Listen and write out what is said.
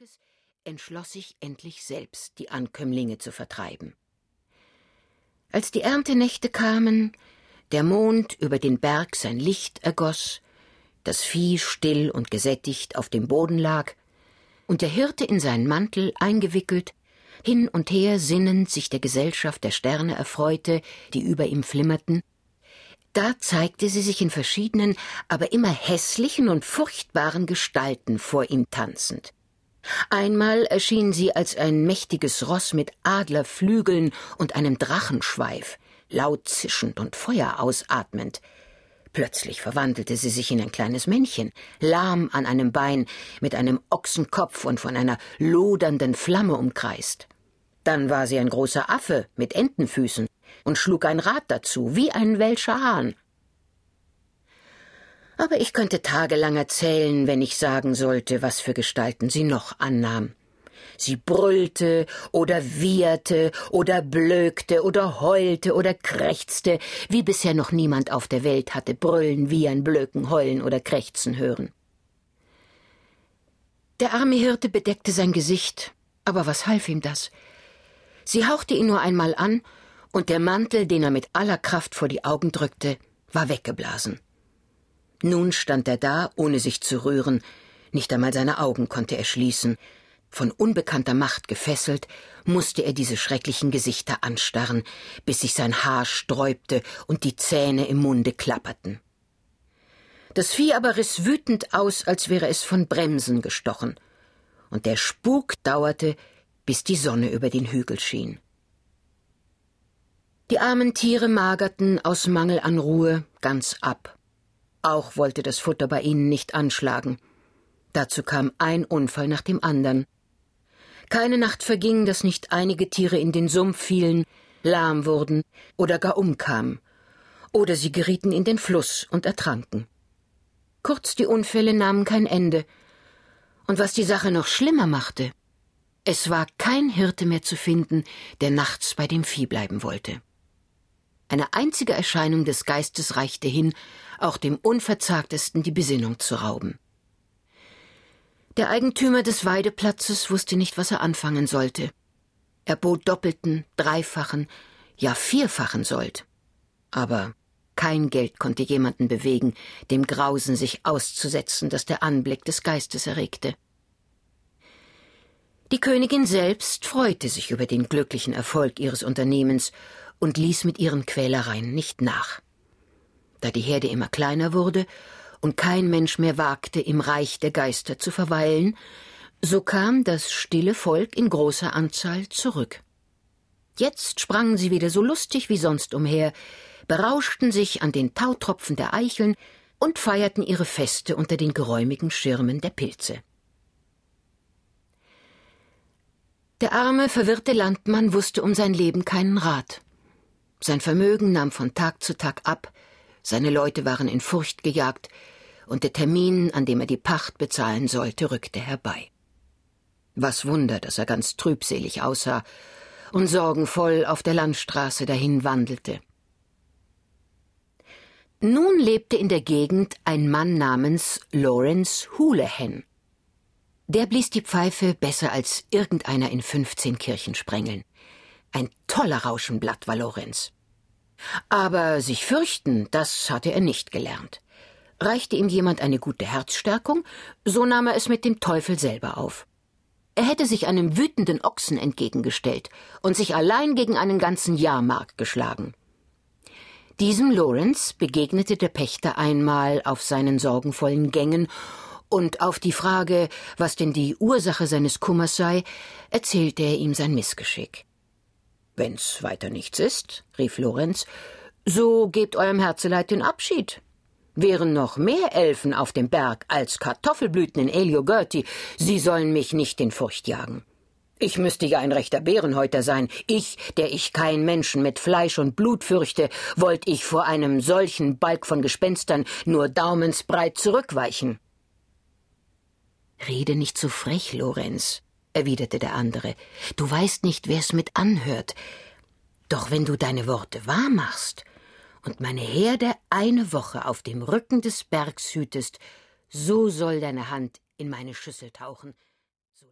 Volkes entschloss sich endlich selbst, die Ankömmlinge zu vertreiben. Als die Erntenächte kamen, der Mond über den Berg sein Licht ergoss, das Vieh still und gesättigt auf dem Boden lag, und der Hirte in seinen Mantel eingewickelt, hin und her sinnend sich der Gesellschaft der Sterne erfreute, die über ihm flimmerten, da zeigte sie sich in verschiedenen, aber immer hässlichen und furchtbaren Gestalten vor ihm tanzend. Einmal erschien sie als ein mächtiges Ross mit Adlerflügeln und einem Drachenschweif, laut zischend und Feuer ausatmend. Plötzlich verwandelte sie sich in ein kleines Männchen, lahm an einem Bein, mit einem Ochsenkopf und von einer lodernden Flamme umkreist. Dann war sie ein großer Affe mit Entenfüßen und schlug ein Rad dazu, wie ein Welscher Hahn. Aber ich könnte tagelang erzählen, wenn ich sagen sollte, was für Gestalten sie noch annahm. Sie brüllte oder wieherte oder blökte oder heulte oder krächzte, wie bisher noch niemand auf der Welt hatte brüllen, wiehern, blöken, heulen oder krächzen hören. Der arme Hirte bedeckte sein Gesicht, aber was half ihm das? Sie hauchte ihn nur einmal an, und der Mantel, den er mit aller Kraft vor die Augen drückte, war weggeblasen. Nun stand er da, ohne sich zu rühren, nicht einmal seine Augen konnte er schließen. Von unbekannter Macht gefesselt, musste er diese schrecklichen Gesichter anstarren, bis sich sein Haar sträubte und die Zähne im Munde klapperten. Das Vieh aber riss wütend aus, als wäre es von Bremsen gestochen, und der Spuk dauerte, bis die Sonne über den Hügel schien. Die armen Tiere magerten aus Mangel an Ruhe ganz ab. Auch wollte das Futter bei ihnen nicht anschlagen. Dazu kam ein Unfall nach dem andern. Keine Nacht verging, dass nicht einige Tiere in den Sumpf fielen, lahm wurden oder gar umkamen, oder sie gerieten in den Fluss und ertranken. Kurz die Unfälle nahmen kein Ende. Und was die Sache noch schlimmer machte, es war kein Hirte mehr zu finden, der nachts bei dem Vieh bleiben wollte. Eine einzige Erscheinung des Geistes reichte hin, auch dem Unverzagtesten die Besinnung zu rauben. Der Eigentümer des Weideplatzes wusste nicht, was er anfangen sollte. Er bot doppelten, dreifachen, ja vierfachen Sold. Aber kein Geld konnte jemanden bewegen, dem Grausen sich auszusetzen, das der Anblick des Geistes erregte. Die Königin selbst freute sich über den glücklichen Erfolg ihres Unternehmens und ließ mit ihren Quälereien nicht nach. Da die Herde immer kleiner wurde und kein Mensch mehr wagte, im Reich der Geister zu verweilen, so kam das stille Volk in großer Anzahl zurück. Jetzt sprangen sie wieder so lustig wie sonst umher, berauschten sich an den Tautropfen der Eicheln und feierten ihre Feste unter den geräumigen Schirmen der Pilze. Der arme, verwirrte Landmann wusste um sein Leben keinen Rat. Sein Vermögen nahm von Tag zu Tag ab, seine Leute waren in Furcht gejagt, und der Termin, an dem er die Pacht bezahlen sollte, rückte herbei. Was Wunder, dass er ganz trübselig aussah und sorgenvoll auf der Landstraße dahin wandelte. Nun lebte in der Gegend ein Mann namens Lawrence Houlihan. Der blies die Pfeife besser als irgendeiner in fünfzehn Kirchensprengeln. Ein toller Rauschenblatt war Lorenz. Aber sich fürchten, das hatte er nicht gelernt. Reichte ihm jemand eine gute Herzstärkung, so nahm er es mit dem Teufel selber auf. Er hätte sich einem wütenden Ochsen entgegengestellt und sich allein gegen einen ganzen Jahrmarkt geschlagen. Diesem Lorenz begegnete der Pächter einmal auf seinen sorgenvollen Gängen und auf die Frage, was denn die Ursache seines Kummers sei, erzählte er ihm sein Missgeschick. Wenn's weiter nichts ist, rief Lorenz, so gebt eurem Herzeleid den Abschied. Wären noch mehr Elfen auf dem Berg als Kartoffelblüten in Eliogurti, sie sollen mich nicht in Furcht jagen. Ich müsste ja ein rechter Bärenhäuter sein. Ich, der ich kein Menschen mit Fleisch und Blut fürchte, wollt ich vor einem solchen Balk von Gespenstern nur daumensbreit zurückweichen. Rede nicht so frech, Lorenz, erwiderte der andere. Du weißt nicht, wer's mit anhört. Doch wenn du deine Worte wahr machst und meine Herde eine Woche auf dem Rücken des Bergs hütest, so soll deine Hand in meine Schüssel tauchen,